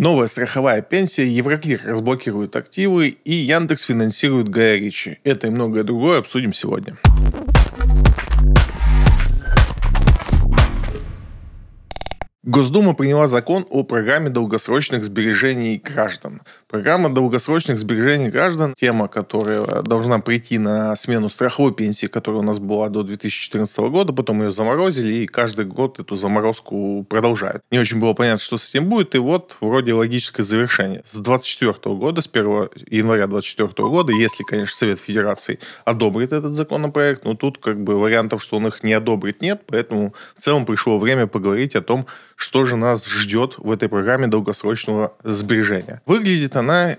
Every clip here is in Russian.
Новая страховая пенсия, Евроклир разблокирует активы и Яндекс финансирует Гая Ричи. Это и многое другое обсудим сегодня. Госдума приняла закон о программе долгосрочных сбережений граждан. Программа долгосрочных сбережений граждан – тема, которая должна прийти на смену страховой пенсии, которая у нас была до 2014 года, потом ее заморозили, и каждый год эту заморозку продолжают. Не очень было понятно, что с этим будет, и вот вроде логическое завершение. С 2024 года, с 1 января 2024 года, если, конечно, Совет Федерации одобрит этот законопроект, но тут как бы вариантов, что он их не одобрит, нет, поэтому в целом пришло время поговорить о том, что же нас ждет в этой программе долгосрочного сбережения. Выглядит она,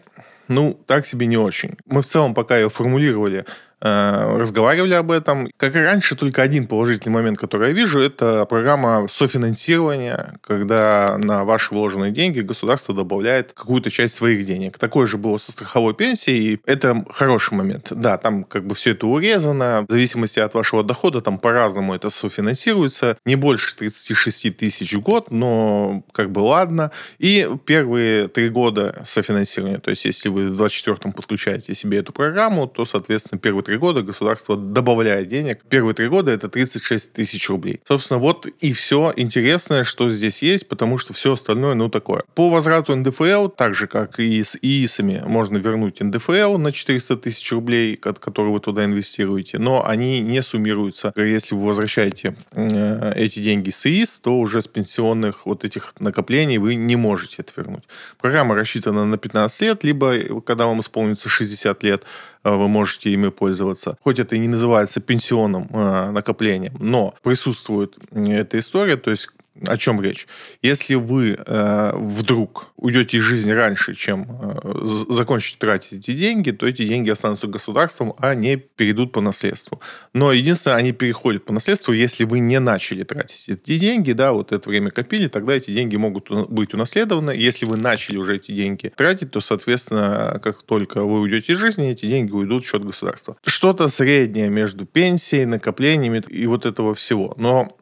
ну, так себе не очень. Мы в целом, пока ее формулировали, разговаривали об этом. Как и раньше, только один положительный момент, который я вижу, это программа софинансирования, когда на ваши вложенные деньги государство добавляет какую-то часть своих денег. Такое же было со страховой пенсией, и это хороший момент. Да, там как бы все это урезано, в зависимости от вашего дохода, там по-разному это софинансируется, не больше 36 тысяч в год, но как бы ладно. И первые три года софинансирования, то есть если вы в 24-м подключаете себе эту программу, то, соответственно, первые три года государство добавляет денег. Первые три года это 36 тысяч рублей. Собственно, вот и все интересное, что здесь есть, потому что все остальное, ну, такое. По возврату НДФЛ, так же, как и с ИИСами, можно вернуть НДФЛ на 400 тысяч рублей, которые вы туда инвестируете, но они не суммируются. Если вы возвращаете э, эти деньги с ИИС, то уже с пенсионных вот этих накоплений вы не можете это вернуть. Программа рассчитана на 15 лет, либо когда вам исполнится 60 лет, вы можете ими пользоваться. Хоть это и не называется пенсионным э, накоплением, но присутствует эта история, то есть о чем речь? Если вы э, вдруг уйдете из жизни раньше, чем э, закончите тратить эти деньги, то эти деньги останутся государством, а не перейдут по наследству. Но единственное, они переходят по наследству, если вы не начали тратить эти деньги, да, вот это время копили, тогда эти деньги могут быть унаследованы. Если вы начали уже эти деньги тратить, то, соответственно, как только вы уйдете из жизни, эти деньги уйдут в счет государства. Что-то среднее между пенсией, накоплениями и вот этого всего. Но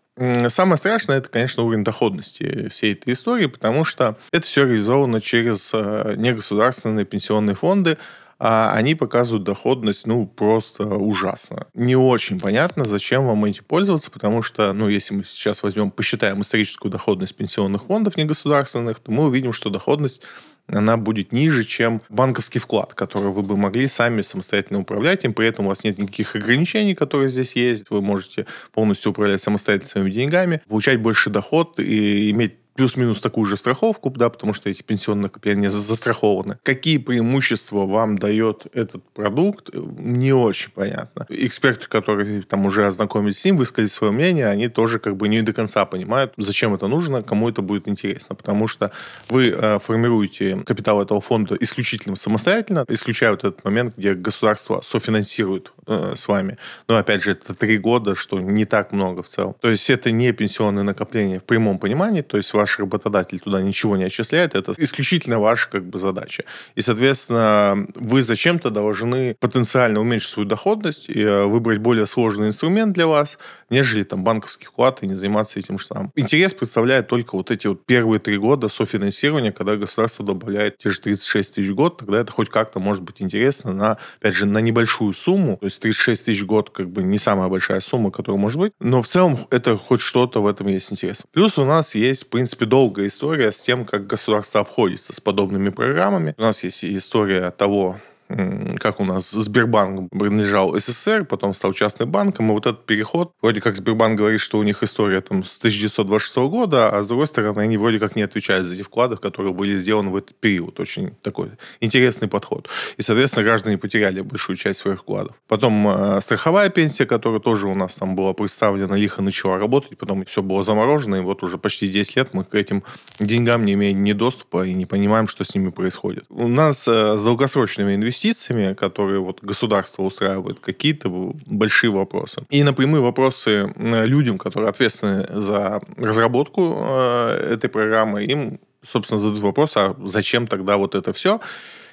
Самое страшное, это, конечно, уровень доходности всей этой истории, потому что это все реализовано через э, негосударственные пенсионные фонды, а они показывают доходность, ну, просто ужасно. Не очень понятно, зачем вам эти пользоваться, потому что, ну, если мы сейчас возьмем, посчитаем историческую доходность пенсионных фондов негосударственных, то мы увидим, что доходность она будет ниже, чем банковский вклад, который вы бы могли сами самостоятельно управлять им. При этом у вас нет никаких ограничений, которые здесь есть. Вы можете полностью управлять самостоятельно своими деньгами, получать больше доход и иметь плюс-минус такую же страховку, да, потому что эти пенсионные накопления застрахованы. Какие преимущества вам дает этот продукт, не очень понятно. Эксперты, которые там уже ознакомились с ним, высказали свое мнение, они тоже как бы не до конца понимают, зачем это нужно, кому это будет интересно, потому что вы э, формируете капитал этого фонда исключительно самостоятельно, исключая вот этот момент, где государство софинансирует э, с вами. Но опять же, это три года, что не так много в целом. То есть это не пенсионные накопления в прямом понимании, то есть ваш ваш работодатель туда ничего не отчисляет, это исключительно ваша как бы задача. И, соответственно, вы зачем-то должны потенциально уменьшить свою доходность и э, выбрать более сложный инструмент для вас, нежели там банковский вклад и не заниматься этим же самым. Интерес представляет только вот эти вот первые три года софинансирования, когда государство добавляет те же 36 тысяч в год, тогда это хоть как-то может быть интересно на, опять же, на небольшую сумму, то есть 36 тысяч в год как бы не самая большая сумма, которая может быть, но в целом это хоть что-то в этом есть интересно. Плюс у нас есть, в принципе, долгая история с тем, как государство обходится с подобными программами. У нас есть история того, как у нас Сбербанк принадлежал СССР, потом стал частным банком, и вот этот переход, вроде как Сбербанк говорит, что у них история там с 1926 года, а с другой стороны, они вроде как не отвечают за эти вклады, которые были сделаны в этот период. Очень такой интересный подход. И, соответственно, граждане потеряли большую часть своих вкладов. Потом э, страховая пенсия, которая тоже у нас там была представлена, лихо начала работать, потом все было заморожено, и вот уже почти 10 лет мы к этим деньгам не имеем ни доступа и не понимаем, что с ними происходит. У нас э, с долгосрочными инвестициями инвестициями, которые вот государство устраивает, какие-то большие вопросы. И на прямые вопросы людям, которые ответственны за разработку э, этой программы, им, собственно, задают вопрос, а зачем тогда вот это все?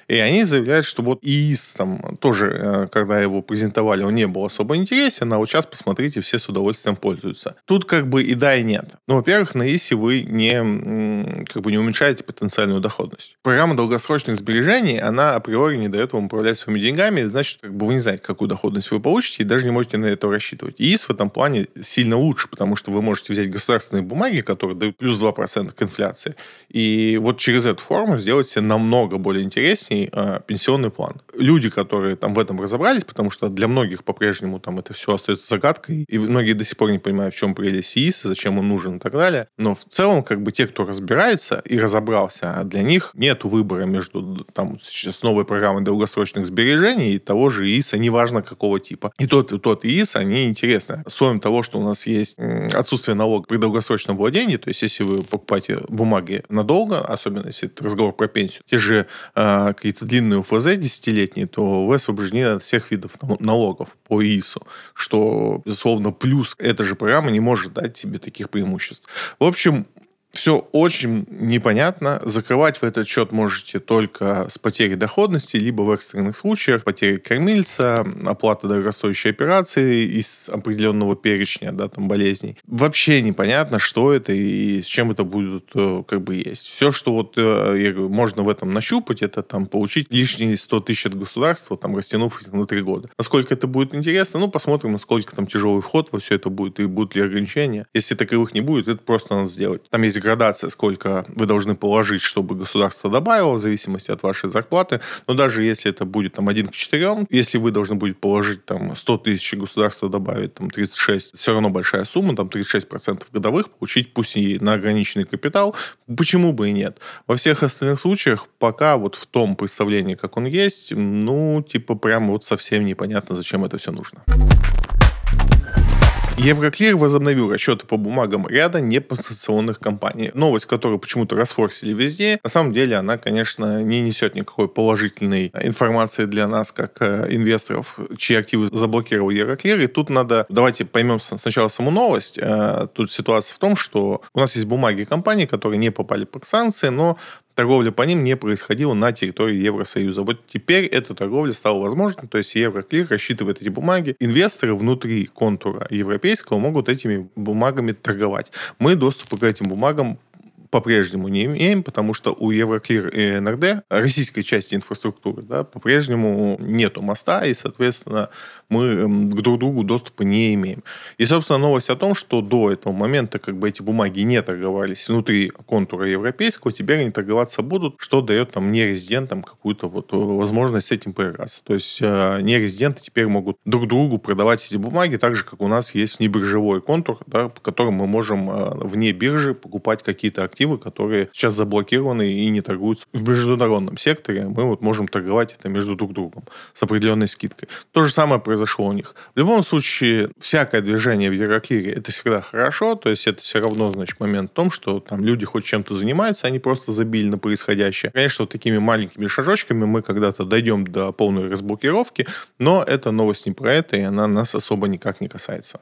И они заявляют, что вот ИИС там тоже, э, когда его презентовали, он не был особо интересен, а вот сейчас, посмотрите, все с удовольствием пользуются. Тут как бы и да, и нет. Ну, во-первых, на ИИСе вы не, как бы не уменьшаете потенциальную доходность. Программа долгосрочных сбережений, она априори не дает вам управлять своими деньгами, значит, как бы вы не знаете, какую доходность вы получите, и даже не можете на это рассчитывать. ИИС в этом плане сильно лучше, потому что вы можете взять государственные бумаги, которые дают плюс 2% к инфляции, и вот через эту форму сделать себе намного более интересней э, пенсионный план. Люди, которые там в этом разобрались, потому что для многих по-прежнему там это все остается загадкой, и многие до сих пор не понимают, в чем прелесть ИИС, зачем он нужен и так далее. Но в целом, как бы те, кто разбирается и разобрался, а для них нет выбора между там сейчас новой программой долгосрочных сбережений и того же ИИСа, неважно какого типа. И тот, и тот ИИС, они интересны. С того, что у нас есть отсутствие налога при долгосрочном владении, то есть если вы покупаете бумаги надолго, особенно если это разговор про пенсию, те же э, какие-то длинные УФЗ десятилетние, то вы освобождены от всех видов налогов по ИИСу, что, безусловно, плюс эта же программа не может дать себе таких преимуществ. В общем, все очень непонятно. Закрывать в этот счет можете только с потерей доходности, либо в экстренных случаях потери кормильца, оплата дорогостоящей операции из определенного перечня да, там, болезней. Вообще непонятно, что это и с чем это будет э, как бы есть. Все, что вот э, я говорю, можно в этом нащупать, это там получить лишние 100 тысяч от государства, там растянув их на 3 года. Насколько это будет интересно, ну, посмотрим, насколько там тяжелый вход во все это будет и будут ли ограничения. Если таковых не будет, это просто надо сделать. Там есть градация, сколько вы должны положить, чтобы государство добавило, в зависимости от вашей зарплаты. Но даже если это будет там 1 к 4, если вы должны будете положить там 100 тысяч, государство добавит там 36, все равно большая сумма, там 36% годовых, получить пусть и на ограниченный капитал, почему бы и нет. Во всех остальных случаях пока вот в том представлении, как он есть, ну, типа прям вот совсем непонятно, зачем это все нужно. Евроклир возобновил расчеты по бумагам ряда непозиционных компаний. Новость, которую почему-то расфорсили везде, на самом деле она, конечно, не несет никакой положительной информации для нас, как э, инвесторов, чьи активы заблокировал Евроклир. И тут надо, давайте поймем сначала саму новость. Э, тут ситуация в том, что у нас есть бумаги компаний, которые не попали под санкции, но торговля по ним не происходила на территории Евросоюза. Вот теперь эта торговля стала возможной, то есть Евроклир рассчитывает эти бумаги. Инвесторы внутри контура европейского могут этими бумагами торговать. Мы доступа к этим бумагам по-прежнему не имеем, потому что у Евроклир и НРД, российской части инфраструктуры, да, по-прежнему нету моста, и, соответственно, мы эм, к друг другу доступа не имеем. И, собственно, новость о том, что до этого момента как бы эти бумаги не торговались внутри контура европейского, теперь они торговаться будут, что дает там нерезидентам какую-то вот э, возможность с этим поиграться. То есть э, нерезиденты теперь могут друг другу продавать эти бумаги, так же, как у нас есть внебиржевой контур, да, по которому мы можем э, вне биржи покупать какие-то активы которые сейчас заблокированы и не торгуются в международном секторе. Мы вот можем торговать это между друг другом с определенной скидкой. То же самое произошло у них. В любом случае, всякое движение в Евроклире это всегда хорошо, то есть это все равно, значит, момент в том, что там люди хоть чем-то занимаются, они просто забили на происходящее. Конечно, вот такими маленькими шажочками мы когда-то дойдем до полной разблокировки, но эта новость не про это, и она нас особо никак не касается.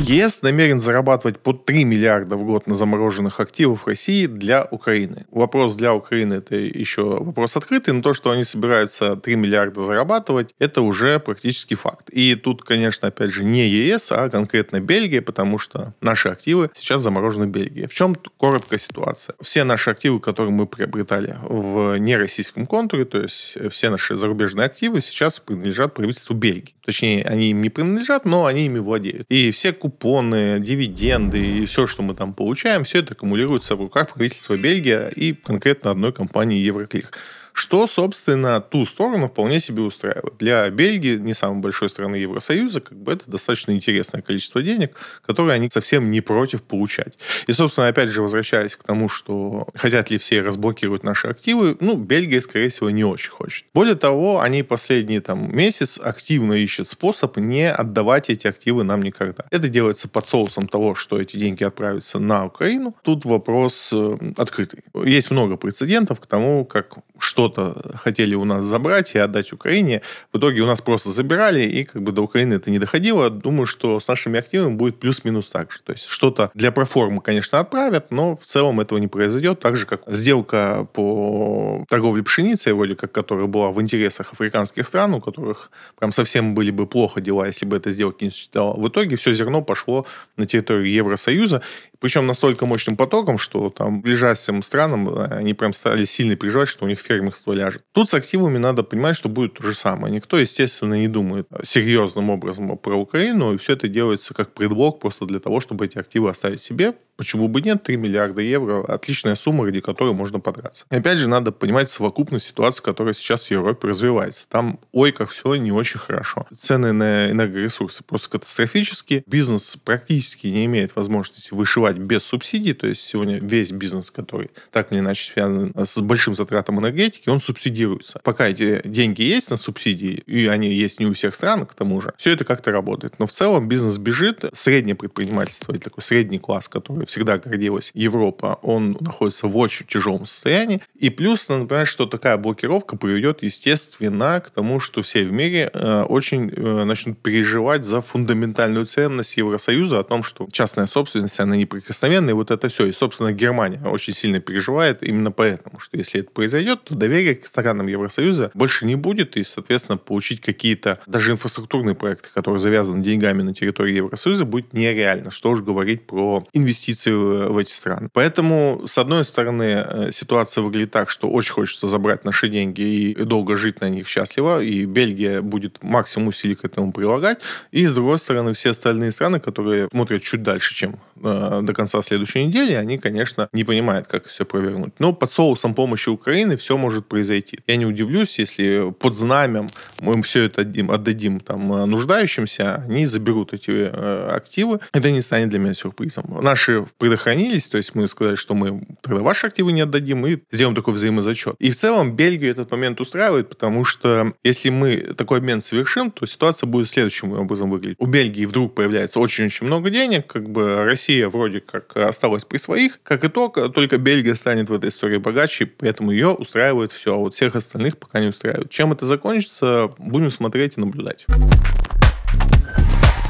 ЕС намерен зарабатывать по 3 миллиарда в год на замороженных активах России для Украины. Вопрос для Украины это еще вопрос открытый, но то, что они собираются 3 миллиарда зарабатывать, это уже практически факт. И тут, конечно, опять же, не ЕС, а конкретно Бельгия, потому что наши активы сейчас заморожены в Бельгии. В чем короткая ситуация? Все наши активы, которые мы приобретали в нероссийском контуре, то есть все наши зарубежные активы сейчас принадлежат правительству Бельгии. Точнее, они им не принадлежат, но они ими владеют. И все купоны, дивиденды и все, что мы там получаем, все это аккумулируется в руках правительства Бельгии и конкретно одной компании Евроклир что, собственно, ту сторону вполне себе устраивает. Для Бельгии, не самой большой страны Евросоюза, как бы это достаточно интересное количество денег, которые они совсем не против получать. И, собственно, опять же, возвращаясь к тому, что хотят ли все разблокировать наши активы, ну, Бельгия, скорее всего, не очень хочет. Более того, они последний там месяц активно ищут способ не отдавать эти активы нам никогда. Это делается под соусом того, что эти деньги отправятся на Украину. Тут вопрос э, открытый. Есть много прецедентов к тому, как что-то хотели у нас забрать и отдать Украине. В итоге у нас просто забирали, и как бы до Украины это не доходило. Думаю, что с нашими активами будет плюс-минус так же. То есть что-то для проформы, конечно, отправят, но в целом этого не произойдет. Так же, как сделка по торговле пшеницей, вроде как, которая была в интересах африканских стран, у которых прям совсем были бы плохо дела, если бы эта сделка не существовала. В итоге все зерно пошло на территорию Евросоюза, причем настолько мощным потоком, что там ближайшим странам э, они прям стали сильно переживать, что у них фермерство ляжет. Тут с активами надо понимать, что будет то же самое. Никто, естественно, не думает серьезным образом про Украину, и все это делается как предлог просто для того, чтобы эти активы оставить себе, Почему бы нет? 3 миллиарда евро – отличная сумма, ради которой можно подраться. И опять же, надо понимать совокупность ситуации, которая сейчас в Европе развивается. Там, ой, как все не очень хорошо. Цены на энергоресурсы просто катастрофические. Бизнес практически не имеет возможности вышивать без субсидий. То есть сегодня весь бизнес, который так или иначе связан с большим затратом энергетики, он субсидируется. Пока эти деньги есть на субсидии, и они есть не у всех стран, к тому же, все это как-то работает. Но в целом бизнес бежит. Среднее предпринимательство, или такой средний класс, который всегда гордилась Европа, он находится в очень тяжелом состоянии. И плюс надо понимать, что такая блокировка приведет, естественно, к тому, что все в мире э, очень э, начнут переживать за фундаментальную ценность Евросоюза, о том, что частная собственность, она неприкосновенная, и вот это все. И, собственно, Германия очень сильно переживает именно поэтому, что если это произойдет, то доверия к странам Евросоюза больше не будет, и, соответственно, получить какие-то даже инфраструктурные проекты, которые завязаны деньгами на территории Евросоюза, будет нереально. Что уж говорить про инвестиции инвестиции в эти страны. Поэтому, с одной стороны, э, ситуация выглядит так, что очень хочется забрать наши деньги и долго жить на них счастливо, и Бельгия будет максимум усилий к этому прилагать. И, с другой стороны, все остальные страны, которые смотрят чуть дальше, чем э, до конца следующей недели, они, конечно, не понимают, как все провернуть. Но под соусом помощи Украины все может произойти. Я не удивлюсь, если под знаменем мы все это отдадим, отдадим там, э, нуждающимся, они заберут эти э, активы. Это не станет для меня сюрпризом. Наши предохранились, то есть мы сказали, что мы тогда ваши активы не отдадим и сделаем такой взаимозачет. И в целом Бельгию этот момент устраивает, потому что если мы такой обмен совершим, то ситуация будет следующим образом выглядеть. У Бельгии вдруг появляется очень-очень много денег, как бы Россия вроде как осталась при своих. Как итог, только Бельгия станет в этой истории богаче, поэтому ее устраивает все, а вот всех остальных пока не устраивает. Чем это закончится, будем смотреть и наблюдать.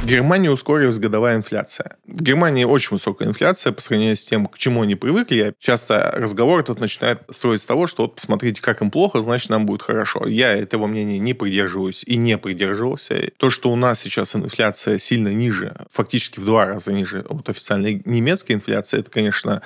Германии ускорилась годовая инфляция. В Германии очень высокая инфляция по сравнению с тем, к чему они привыкли. Часто разговор этот начинает строить с того, что вот посмотрите, как им плохо, значит, нам будет хорошо. Я этого мнения не придерживаюсь и не придерживался. То, что у нас сейчас инфляция сильно ниже, фактически в два раза ниже от официальной немецкой инфляции, это, конечно,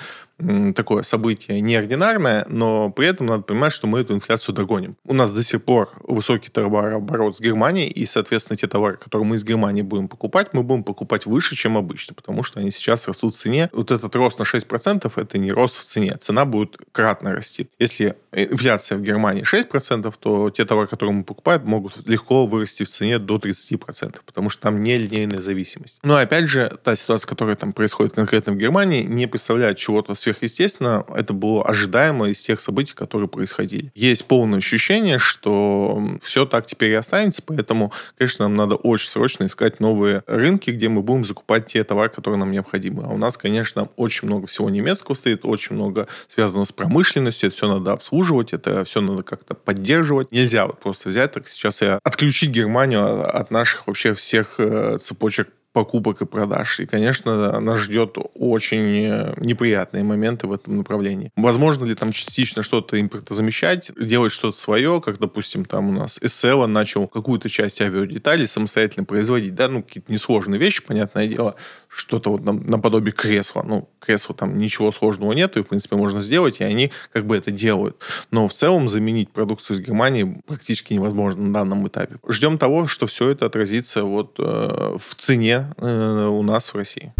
такое событие неординарное, но при этом надо понимать, что мы эту инфляцию догоним. У нас до сих пор высокий товарооборот с Германией, и, соответственно, те товары, которые мы из Германии будем покупать, мы будем покупать выше, чем обычно, потому что они сейчас растут в цене. Вот этот рост на 6% это не рост в цене, цена будет кратно расти. Если инфляция в Германии 6%, то те товары, которые мы покупаем, могут легко вырасти в цене до 30%, потому что там не линейная зависимость. Но опять же, та ситуация, которая там происходит конкретно в Германии, не представляет чего-то сверхъестественно, это было ожидаемо из тех событий, которые происходили. Есть полное ощущение, что все так теперь и останется, поэтому, конечно, нам надо очень срочно искать новые рынки, где мы будем закупать те товары, которые нам необходимы. А у нас, конечно, очень много всего немецкого стоит, очень много связано с промышленностью, это все надо обслуживать, это все надо как-то поддерживать. Нельзя вот просто взять так сейчас и отключить Германию от наших вообще всех э, цепочек покупок и продаж. И, конечно, нас ждет очень э, неприятные моменты в этом направлении. Возможно ли там частично что-то импортозамещать, делать что-то свое, как, допустим, там у нас SL начал какую-то часть авиадеталей самостоятельно производить, да, ну, какие-то несложные вещи, понятное дело, что-то вот наподобие кресла. Ну, кресло там ничего сложного нет, и, в принципе, можно сделать, и они как бы это делают. Но в целом заменить продукцию из Германии практически невозможно на данном этапе. Ждем того, что все это отразится вот э, в цене э, у нас в России.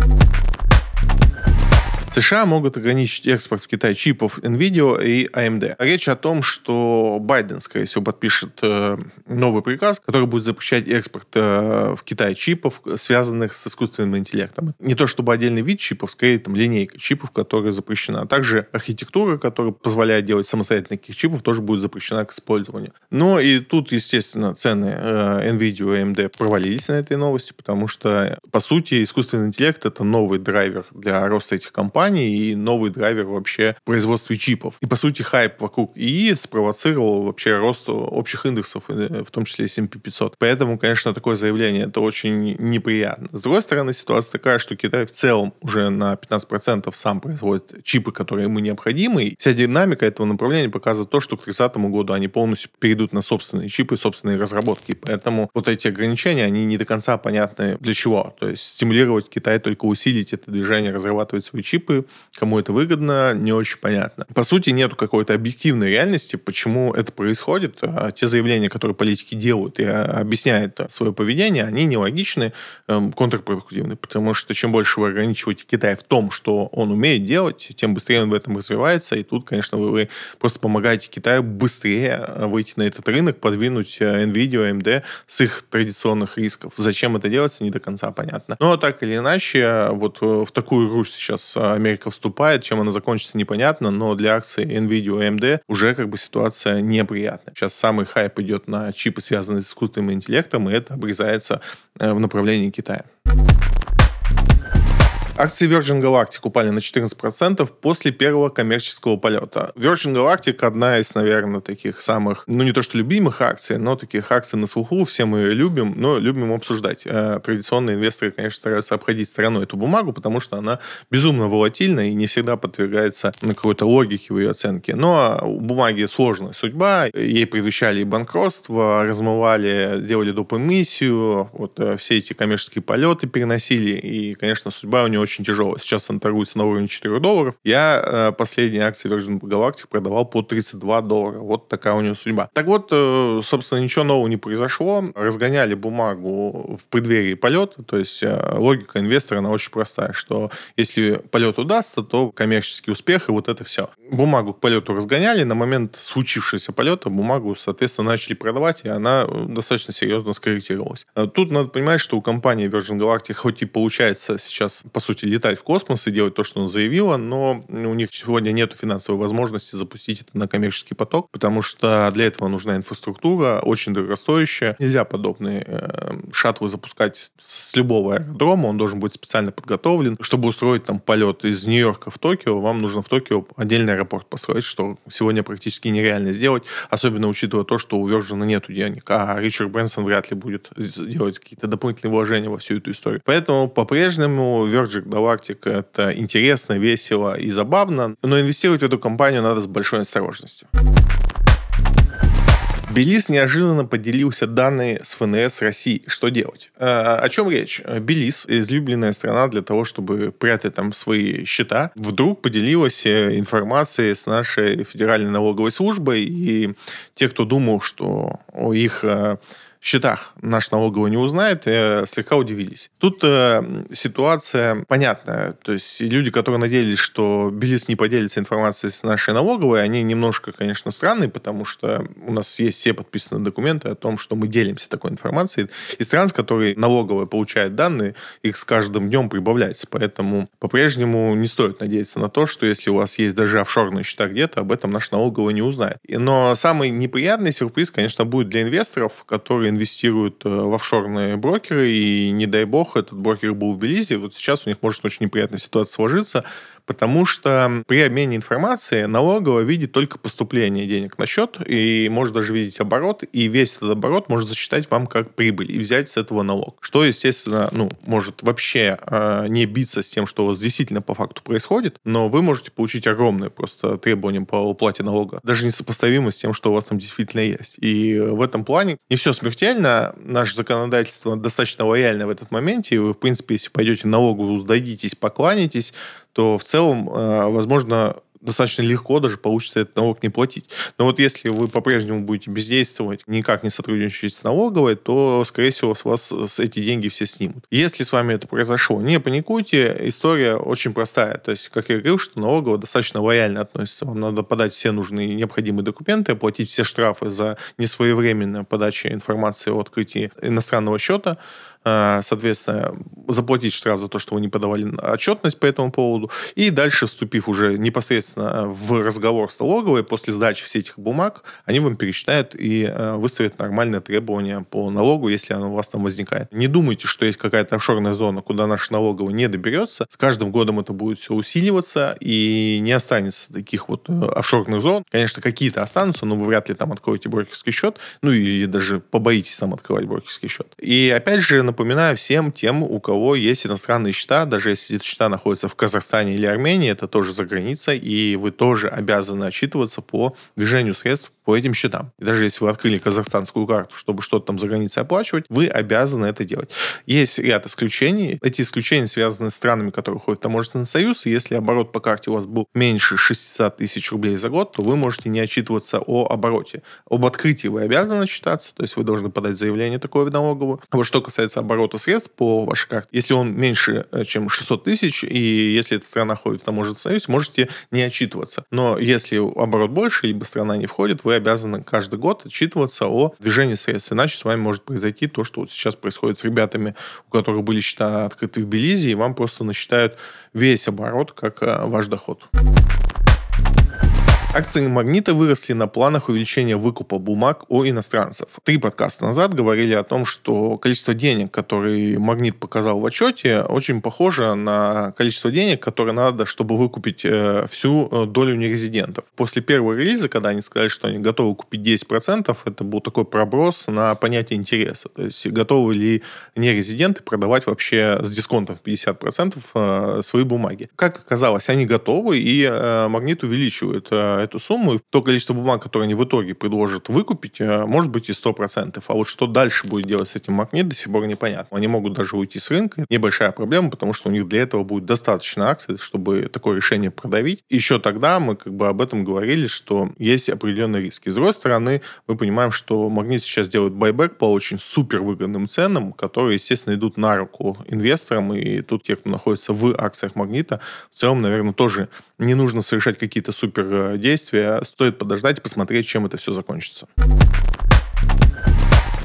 США могут ограничить экспорт в Китай чипов NVIDIA и AMD. Речь о том, что Байден, скорее всего, подпишет э, новый приказ, который будет запрещать экспорт э, в Китай чипов, связанных с искусственным интеллектом. Не то чтобы отдельный вид чипов, скорее там линейка чипов, которая запрещена. А также архитектура, которая позволяет делать самостоятельно таких чипов, тоже будет запрещена к использованию. Но и тут, естественно, цены э, NVIDIA и AMD провалились на этой новости, потому что, по сути, искусственный интеллект — это новый драйвер для роста этих компаний, компании и новый драйвер вообще в производстве чипов. И, по сути, хайп вокруг ИИ спровоцировал вообще рост общих индексов, э, в том числе S&P 500. Поэтому, конечно, такое заявление это очень неприятно. С другой стороны, ситуация такая, что Китай в целом уже на 15% сам производит чипы, которые ему необходимы. И вся динамика этого направления показывает то, что к 30 году они полностью перейдут на собственные чипы, собственные разработки. Поэтому вот эти ограничения, они не до конца понятны для чего. То есть стимулировать Китай только усилить это движение, разрабатывать свои чипы, кому это выгодно, не очень понятно. По сути, нету какой-то объективной реальности, почему это происходит. А те заявления, которые политики делают и а, объясняют свое поведение, они нелогичны, эм, контрпродуктивны, потому что чем больше вы ограничиваете Китай в том, что он умеет делать, тем быстрее он в этом развивается, и тут, конечно, вы, просто помогаете Китаю быстрее выйти на этот рынок, подвинуть NVIDIA, AMD с их традиционных рисков. Зачем это делается, не до конца понятно. Но так или иначе, вот э, в такую игру сейчас Америка вступает, чем она закончится, непонятно, но для акций NVIDIA и AMD уже как бы ситуация неприятная. Сейчас самый хайп идет на чипы, связанные с искусственным интеллектом, и это обрезается в направлении Китая. Акции Virgin Galactic упали на 14% после первого коммерческого полета. Virgin Galactic одна из, наверное, таких самых, ну не то что любимых акций, но таких акций на слуху. Все мы ее любим, но любим обсуждать. Э, традиционные инвесторы, конечно, стараются обходить стороной эту бумагу, потому что она безумно волатильна и не всегда подвергается на какой-то логике в ее оценке. Но у бумаги сложная судьба. Ей предвещали и банкротство, размывали, делали доп. эмиссию, вот э, все эти коммерческие полеты переносили, и, конечно, судьба у нее очень тяжелая. Сейчас она торгуется на уровне 4 долларов. Я э, последние акции Virgin Galactic продавал по 32 доллара. Вот такая у нее судьба. Так вот, э, собственно, ничего нового не произошло. Разгоняли бумагу в преддверии полета. То есть э, логика инвестора, она очень простая, что если полет удастся, то коммерческий успех и вот это все. Бумагу к полету разгоняли. На момент случившегося полета бумагу, соответственно, начали продавать, и она э, достаточно серьезно скорректировалась. Э, тут надо понимать, что у компании Virgin Galactic хоть и получается сейчас, по сути, сути, летать в космос и делать то, что она заявила, но у них сегодня нет финансовой возможности запустить это на коммерческий поток, потому что для этого нужна инфраструктура, очень дорогостоящая. Нельзя подобные э, шаттлы запускать с любого аэродрома, он должен быть специально подготовлен. Чтобы устроить там полет из Нью-Йорка в Токио, вам нужно в Токио отдельный аэропорт построить, что сегодня практически нереально сделать, особенно учитывая то, что у Virgin нету денег, а Ричард Брэнсон вряд ли будет делать какие-то дополнительные вложения во всю эту историю. Поэтому по-прежнему Virgin Galactic это интересно, весело и забавно, но инвестировать в эту компанию надо с большой осторожностью. Белиз неожиданно поделился данные с ФНС России. Что делать? Э, о чем речь? Белиз, излюбленная страна для того, чтобы прятать там свои счета, вдруг поделилась э, информацией с нашей Федеральной налоговой службой. И те, кто думал, что о их э, счетах наш налоговый не узнает, э, слегка удивились. Тут э, ситуация понятная. То есть люди, которые надеялись, что Белиз не поделится информацией с нашей налоговой, они немножко, конечно, странные, потому что у нас есть все подписанные документы о том, что мы делимся такой информацией. И стран, с которой налоговая получает данные, их с каждым днем прибавляется. Поэтому по-прежнему не стоит надеяться на то, что если у вас есть даже офшорные счета где-то, об этом наш налоговый не узнает. Но самый неприятный сюрприз, конечно, будет для инвесторов, которые инвестируют э, в офшорные брокеры, и не дай бог, этот брокер был в Белизе, вот сейчас у них может очень неприятная ситуация сложиться, потому что при обмене информацией налоговая видит только поступление денег на счет и может даже видеть оборот, и весь этот оборот может засчитать вам как прибыль и взять с этого налог. Что, естественно, ну, может вообще э, не биться с тем, что у вас действительно по факту происходит, но вы можете получить огромные просто требования по уплате налога, даже несопоставимо с тем, что у вас там действительно есть. И в этом плане не все смертельно, наше законодательство достаточно лояльно в этот моменте, и вы, в принципе, если пойдете в налоговую, сдадитесь, покланитесь, то в целом, э, возможно, достаточно легко даже получится этот налог не платить. Но вот если вы по-прежнему будете бездействовать, никак не сотрудничать с налоговой, то, скорее всего, с вас с эти деньги все снимут. Если с вами это произошло, не паникуйте, история очень простая. То есть, как я говорил, что налоговая достаточно лояльно относится. Вам надо подать все нужные необходимые документы, оплатить все штрафы за несвоевременную подачу информации о открытии иностранного счета, соответственно, заплатить штраф за то, что вы не подавали отчетность по этому поводу, и дальше, вступив уже непосредственно в разговор с налоговой, после сдачи всех этих бумаг, они вам пересчитают и э, выставят нормальные требования по налогу, если оно у вас там возникает. Не думайте, что есть какая-то офшорная зона, куда наш налоговый не доберется. С каждым годом это будет все усиливаться, и не останется таких вот э, офшорных зон. Конечно, какие-то останутся, но вы вряд ли там откроете брокерский счет, ну и даже побоитесь там открывать брокерский счет. И опять же напоминаю всем тем, у кого есть иностранные счета, даже если эти счета находятся в Казахстане или Армении, это тоже за границей, и вы тоже обязаны отчитываться по движению средств по этим счетам. И даже если вы открыли казахстанскую карту, чтобы что-то там за границей оплачивать, вы обязаны это делать. Есть ряд исключений. Эти исключения связаны с странами, которые входят в таможенный союз. Если оборот по карте у вас был меньше 600 тысяч рублей за год, то вы можете не отчитываться о обороте. Об открытии вы обязаны отчитаться, то есть вы должны подать заявление такое в налоговую. А вот что касается оборота средств по вашей карте, если он меньше, э, чем 600 тысяч, и если эта страна входит в таможенный союз, можете не отчитываться. Но если оборот больше, либо страна не входит, вы обязаны каждый год отчитываться о движении средств. Иначе с вами может произойти то, что вот сейчас происходит с ребятами, у которых были счета открыты в Белизе, и вам просто насчитают весь оборот как э, ваш доход. Акции «Магнита» выросли на планах увеличения выкупа бумаг у иностранцев. Три подкаста назад говорили о том, что количество денег, которые «Магнит» показал в отчете, очень похоже на количество денег, которые надо, чтобы выкупить э, всю э, долю нерезидентов. После первого релиза, когда они сказали, что они готовы купить 10%, это был такой проброс на понятие интереса. То есть готовы ли нерезиденты продавать вообще с дисконтом в 50% э, свои бумаги. Как оказалось, они готовы, и «Магнит» увеличивает эту сумму, и то количество бумаг, которые они в итоге предложат выкупить, э, может быть и 100%. А вот что дальше будет делать с этим магнит, до сих пор непонятно. Они могут даже уйти с рынка. Небольшая проблема, потому что у них для этого будет достаточно акций, чтобы такое решение продавить. Еще тогда мы как бы об этом говорили, что есть определенные риски. С другой стороны, мы понимаем, что магнит сейчас делает байбек по очень супер выгодным ценам, которые, естественно, идут на руку инвесторам. И тут те, кто находится в акциях магнита, в целом, наверное, тоже не нужно совершать какие-то супер э, действия, стоит подождать и посмотреть, чем это все закончится.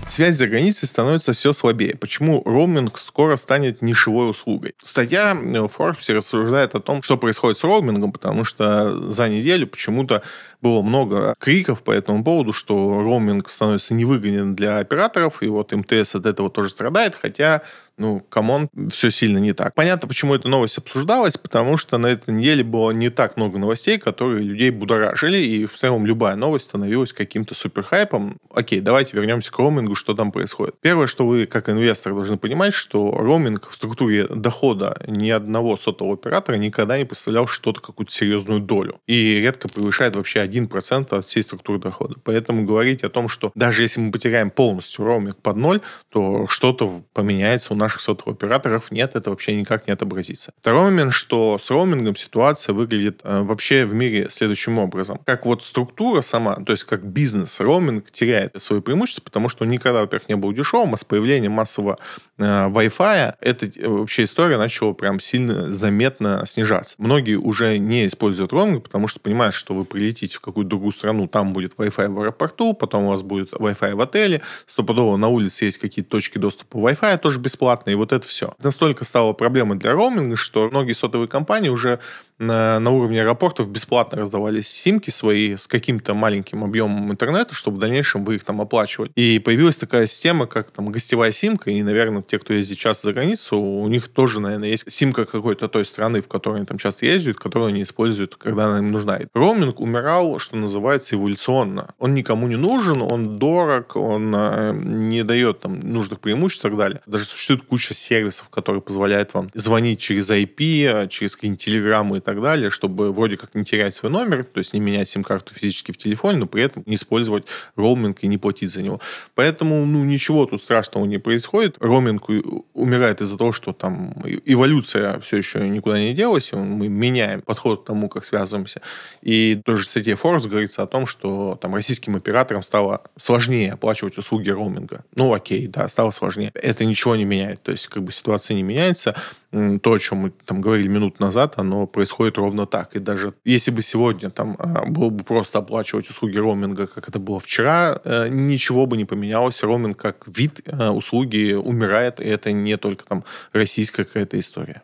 Связь за границей становится все слабее. Почему роуминг скоро станет нишевой услугой? Статья в Forbes рассуждает о том, что происходит с роумингом, потому что за неделю почему-то было много криков по этому поводу, что роуминг становится невыгоден для операторов, и вот МТС от этого тоже страдает, хотя ну, come on, все сильно не так. Понятно, почему эта новость обсуждалась, потому что на этой неделе было не так много новостей, которые людей будоражили, и в целом любая новость становилась каким-то суперхайпом. Окей, давайте вернемся к роумингу, что там происходит. Первое, что вы как инвестор должны понимать, что роуминг в структуре дохода ни одного сотового оператора никогда не представлял что-то, какую-то серьезную долю. И редко превышает вообще 1% от всей структуры дохода. Поэтому говорить о том, что даже если мы потеряем полностью роуминг под ноль, то что-то поменяется у нас наших сотовых операторов нет, это вообще никак не отобразится. Второй момент, что с роумингом ситуация выглядит э, вообще в мире следующим образом. Как вот структура сама, то есть как бизнес, роуминг теряет свое преимущество, потому что никогда, во-первых, не был дешевым, а с появлением массового э, Wi-Fi эта э, вообще история начала прям сильно заметно снижаться. Многие уже не используют роуминг, потому что понимают, что вы прилетите в какую-то другую страну, там будет Wi-Fi в аэропорту, потом у вас будет Wi-Fi в отеле, стопудово на улице есть какие-то точки доступа Wi-Fi, тоже бесплатно, бесплатно, и вот это все. Настолько стало проблемой для роуминга, что многие сотовые компании уже на, на уровне аэропортов бесплатно раздавались симки свои с каким-то маленьким объемом интернета, чтобы в дальнейшем вы их там оплачивали. И появилась такая система, как там гостевая симка, и, наверное, те, кто ездит часто за границу, у них тоже, наверное, есть симка какой-то той страны, в которой они там часто ездят, которую они используют, когда она им нужна. Роуминг умирал, что называется, эволюционно. Он никому не нужен, он дорог, он э, не дает там нужных преимуществ и так далее. Даже существует куча сервисов, которые позволяют вам звонить через IP, через какие-нибудь телеграммы и так так далее, чтобы вроде как не терять свой номер, то есть не менять сим-карту физически в телефоне, но при этом не использовать роуминг и не платить за него. Поэтому ну, ничего тут страшного не происходит. Роуминг умирает из-за того, что там эволюция все еще никуда не делась, мы меняем подход к тому, как связываемся. И тоже в статье Forbes говорится о том, что там российским операторам стало сложнее оплачивать услуги роуминга. Ну, окей, да, стало сложнее. Это ничего не меняет. То есть, как бы ситуация не меняется. То, о чем мы там говорили минут назад, оно происходит ровно так. И даже если бы сегодня там а, было бы просто оплачивать услуги роуминга, как это было вчера, э, ничего бы не поменялось. Роуминг как вид э, услуги умирает, и это не только там российская какая-то история.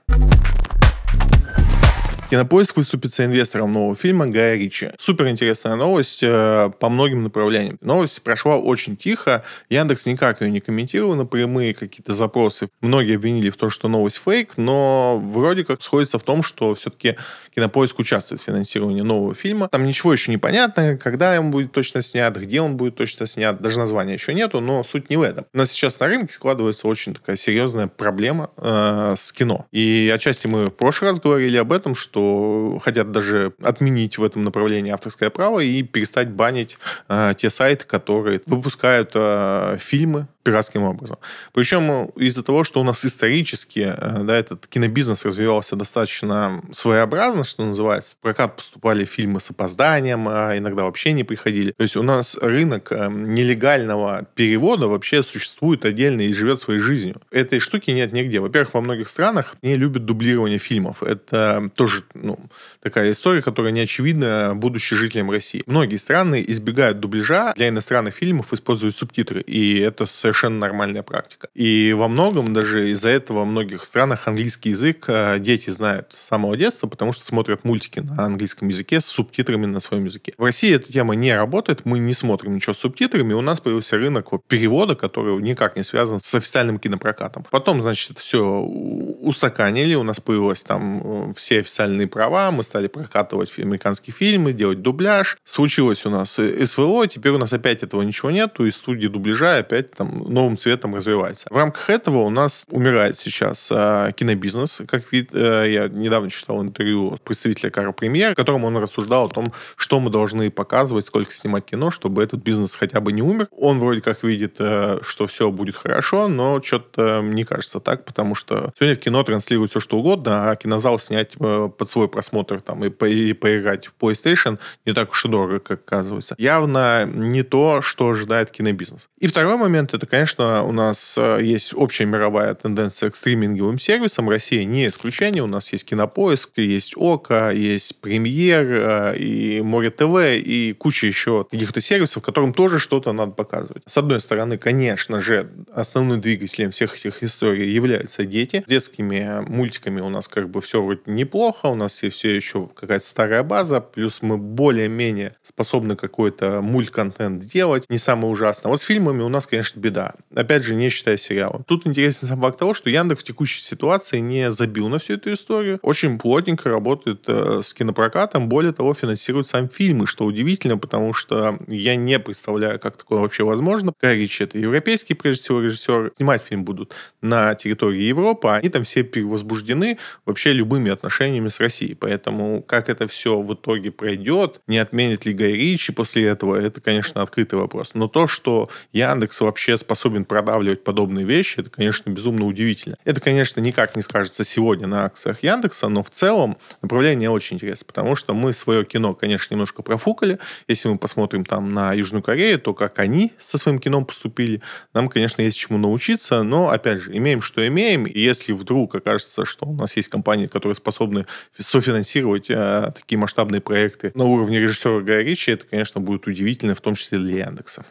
Кинопоиск выступит инвестором нового фильма Гая Ричи. Супер интересная новость э, по многим направлениям. Новость прошла очень тихо. Яндекс никак ее не комментировал на прямые какие-то запросы. Многие обвинили в том, что новость фейк, но вроде как сходится в том, что все-таки Кинопоиск участвует в финансировании нового фильма. Там ничего еще не понятно, когда он будет точно снят, где он будет точно снят. Даже названия еще нету, но суть не в этом. У нас сейчас на рынке складывается очень такая серьезная проблема э, с кино. И отчасти мы в прошлый раз говорили об этом, что что хотят даже отменить в этом направлении авторское право и перестать банить э, те сайты, которые выпускают э, фильмы пиратским образом. Причем из-за того, что у нас исторически э, да, этот кинобизнес развивался достаточно своеобразно, что называется. В прокат поступали фильмы с опозданием, а иногда вообще не приходили. То есть у нас рынок э, нелегального перевода вообще существует отдельно и живет своей жизнью. Этой штуки нет нигде. Во-первых, во многих странах не любят дублирование фильмов. Это тоже ну, такая история, которая не очевидна, будучи жителям России. Многие страны избегают дубляжа. Для иностранных фильмов используют субтитры. И это совершенно совершенно нормальная практика. И во многом даже из-за этого в многих странах английский язык э, дети знают с самого детства, потому что смотрят мультики на английском языке с субтитрами на своем языке. В России эта тема не работает, мы не смотрим ничего с субтитрами, у нас появился рынок перевода, который никак не связан с официальным кинопрокатом. Потом, значит, это все устаканили, у нас появилось там э, все официальные права, мы стали прокатывать американские фильмы, делать дубляж. Случилось у нас СВО, теперь у нас опять этого ничего нету, и студии дубляжа опять там новым цветом развивается. В рамках этого у нас умирает сейчас э, кинобизнес, как вид. Э, я недавно читал интервью представителя Кара Премьер, в котором он рассуждал о том, что мы должны показывать, сколько снимать кино, чтобы этот бизнес хотя бы не умер. Он вроде как видит, э, что все будет хорошо, но что-то не кажется так, потому что сегодня в кино транслируют все, что угодно, а кинозал снять э, под свой просмотр там и, по, и поиграть в PlayStation не так уж и дорого, как оказывается. Явно не то, что ожидает кинобизнес. И второй момент, это, конечно, у нас э, есть общая мировая тенденция к стриминговым сервисам. Россия не исключение. У нас есть Кинопоиск, есть Ока, есть Премьер, э, и Море ТВ, и куча еще каких-то сервисов, которым тоже что-то надо показывать. С одной стороны, конечно же, основным двигателем всех этих историй являются дети. С детскими мультиками у нас как бы все вроде неплохо, у нас есть все еще какая-то старая база, плюс мы более-менее способны какой-то мульт-контент делать, не самое ужасное. Вот с фильмами у нас, конечно, беда Опять же, не считая сериала. Тут интересный сам факт того, что Яндекс в текущей ситуации не забил на всю эту историю. Очень плотненько работает э, с кинопрокатом. Более того, финансирует сам фильмы, что удивительно, потому что я не представляю, как такое вообще возможно. Гай Ричи это европейский, прежде всего, режиссер. Снимать фильм будут на территории Европы. Они там все перевозбуждены вообще любыми отношениями с Россией. Поэтому как это все в итоге пройдет, не отменит ли Гай Ричи после этого, это, конечно, открытый вопрос. Но то, что Яндекс вообще способен продавливать подобные вещи, это, конечно, безумно удивительно. Это, конечно, никак не скажется сегодня на акциях Яндекса, но в целом направление очень интересно, потому что мы свое кино, конечно, немножко профукали. Если мы посмотрим там на Южную Корею, то как они со своим кином поступили, нам, конечно, есть чему научиться, но, опять же, имеем, что имеем. И если вдруг окажется, что у нас есть компании, которые способны софинансировать э, такие масштабные проекты на уровне режиссера Гая Ричи, это, конечно, будет удивительно, в том числе для Яндекса.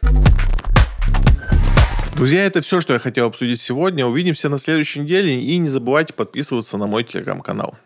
Друзья, это все, что я хотел обсудить сегодня. Увидимся на следующей неделе. И не забывайте подписываться на мой телеграм-канал.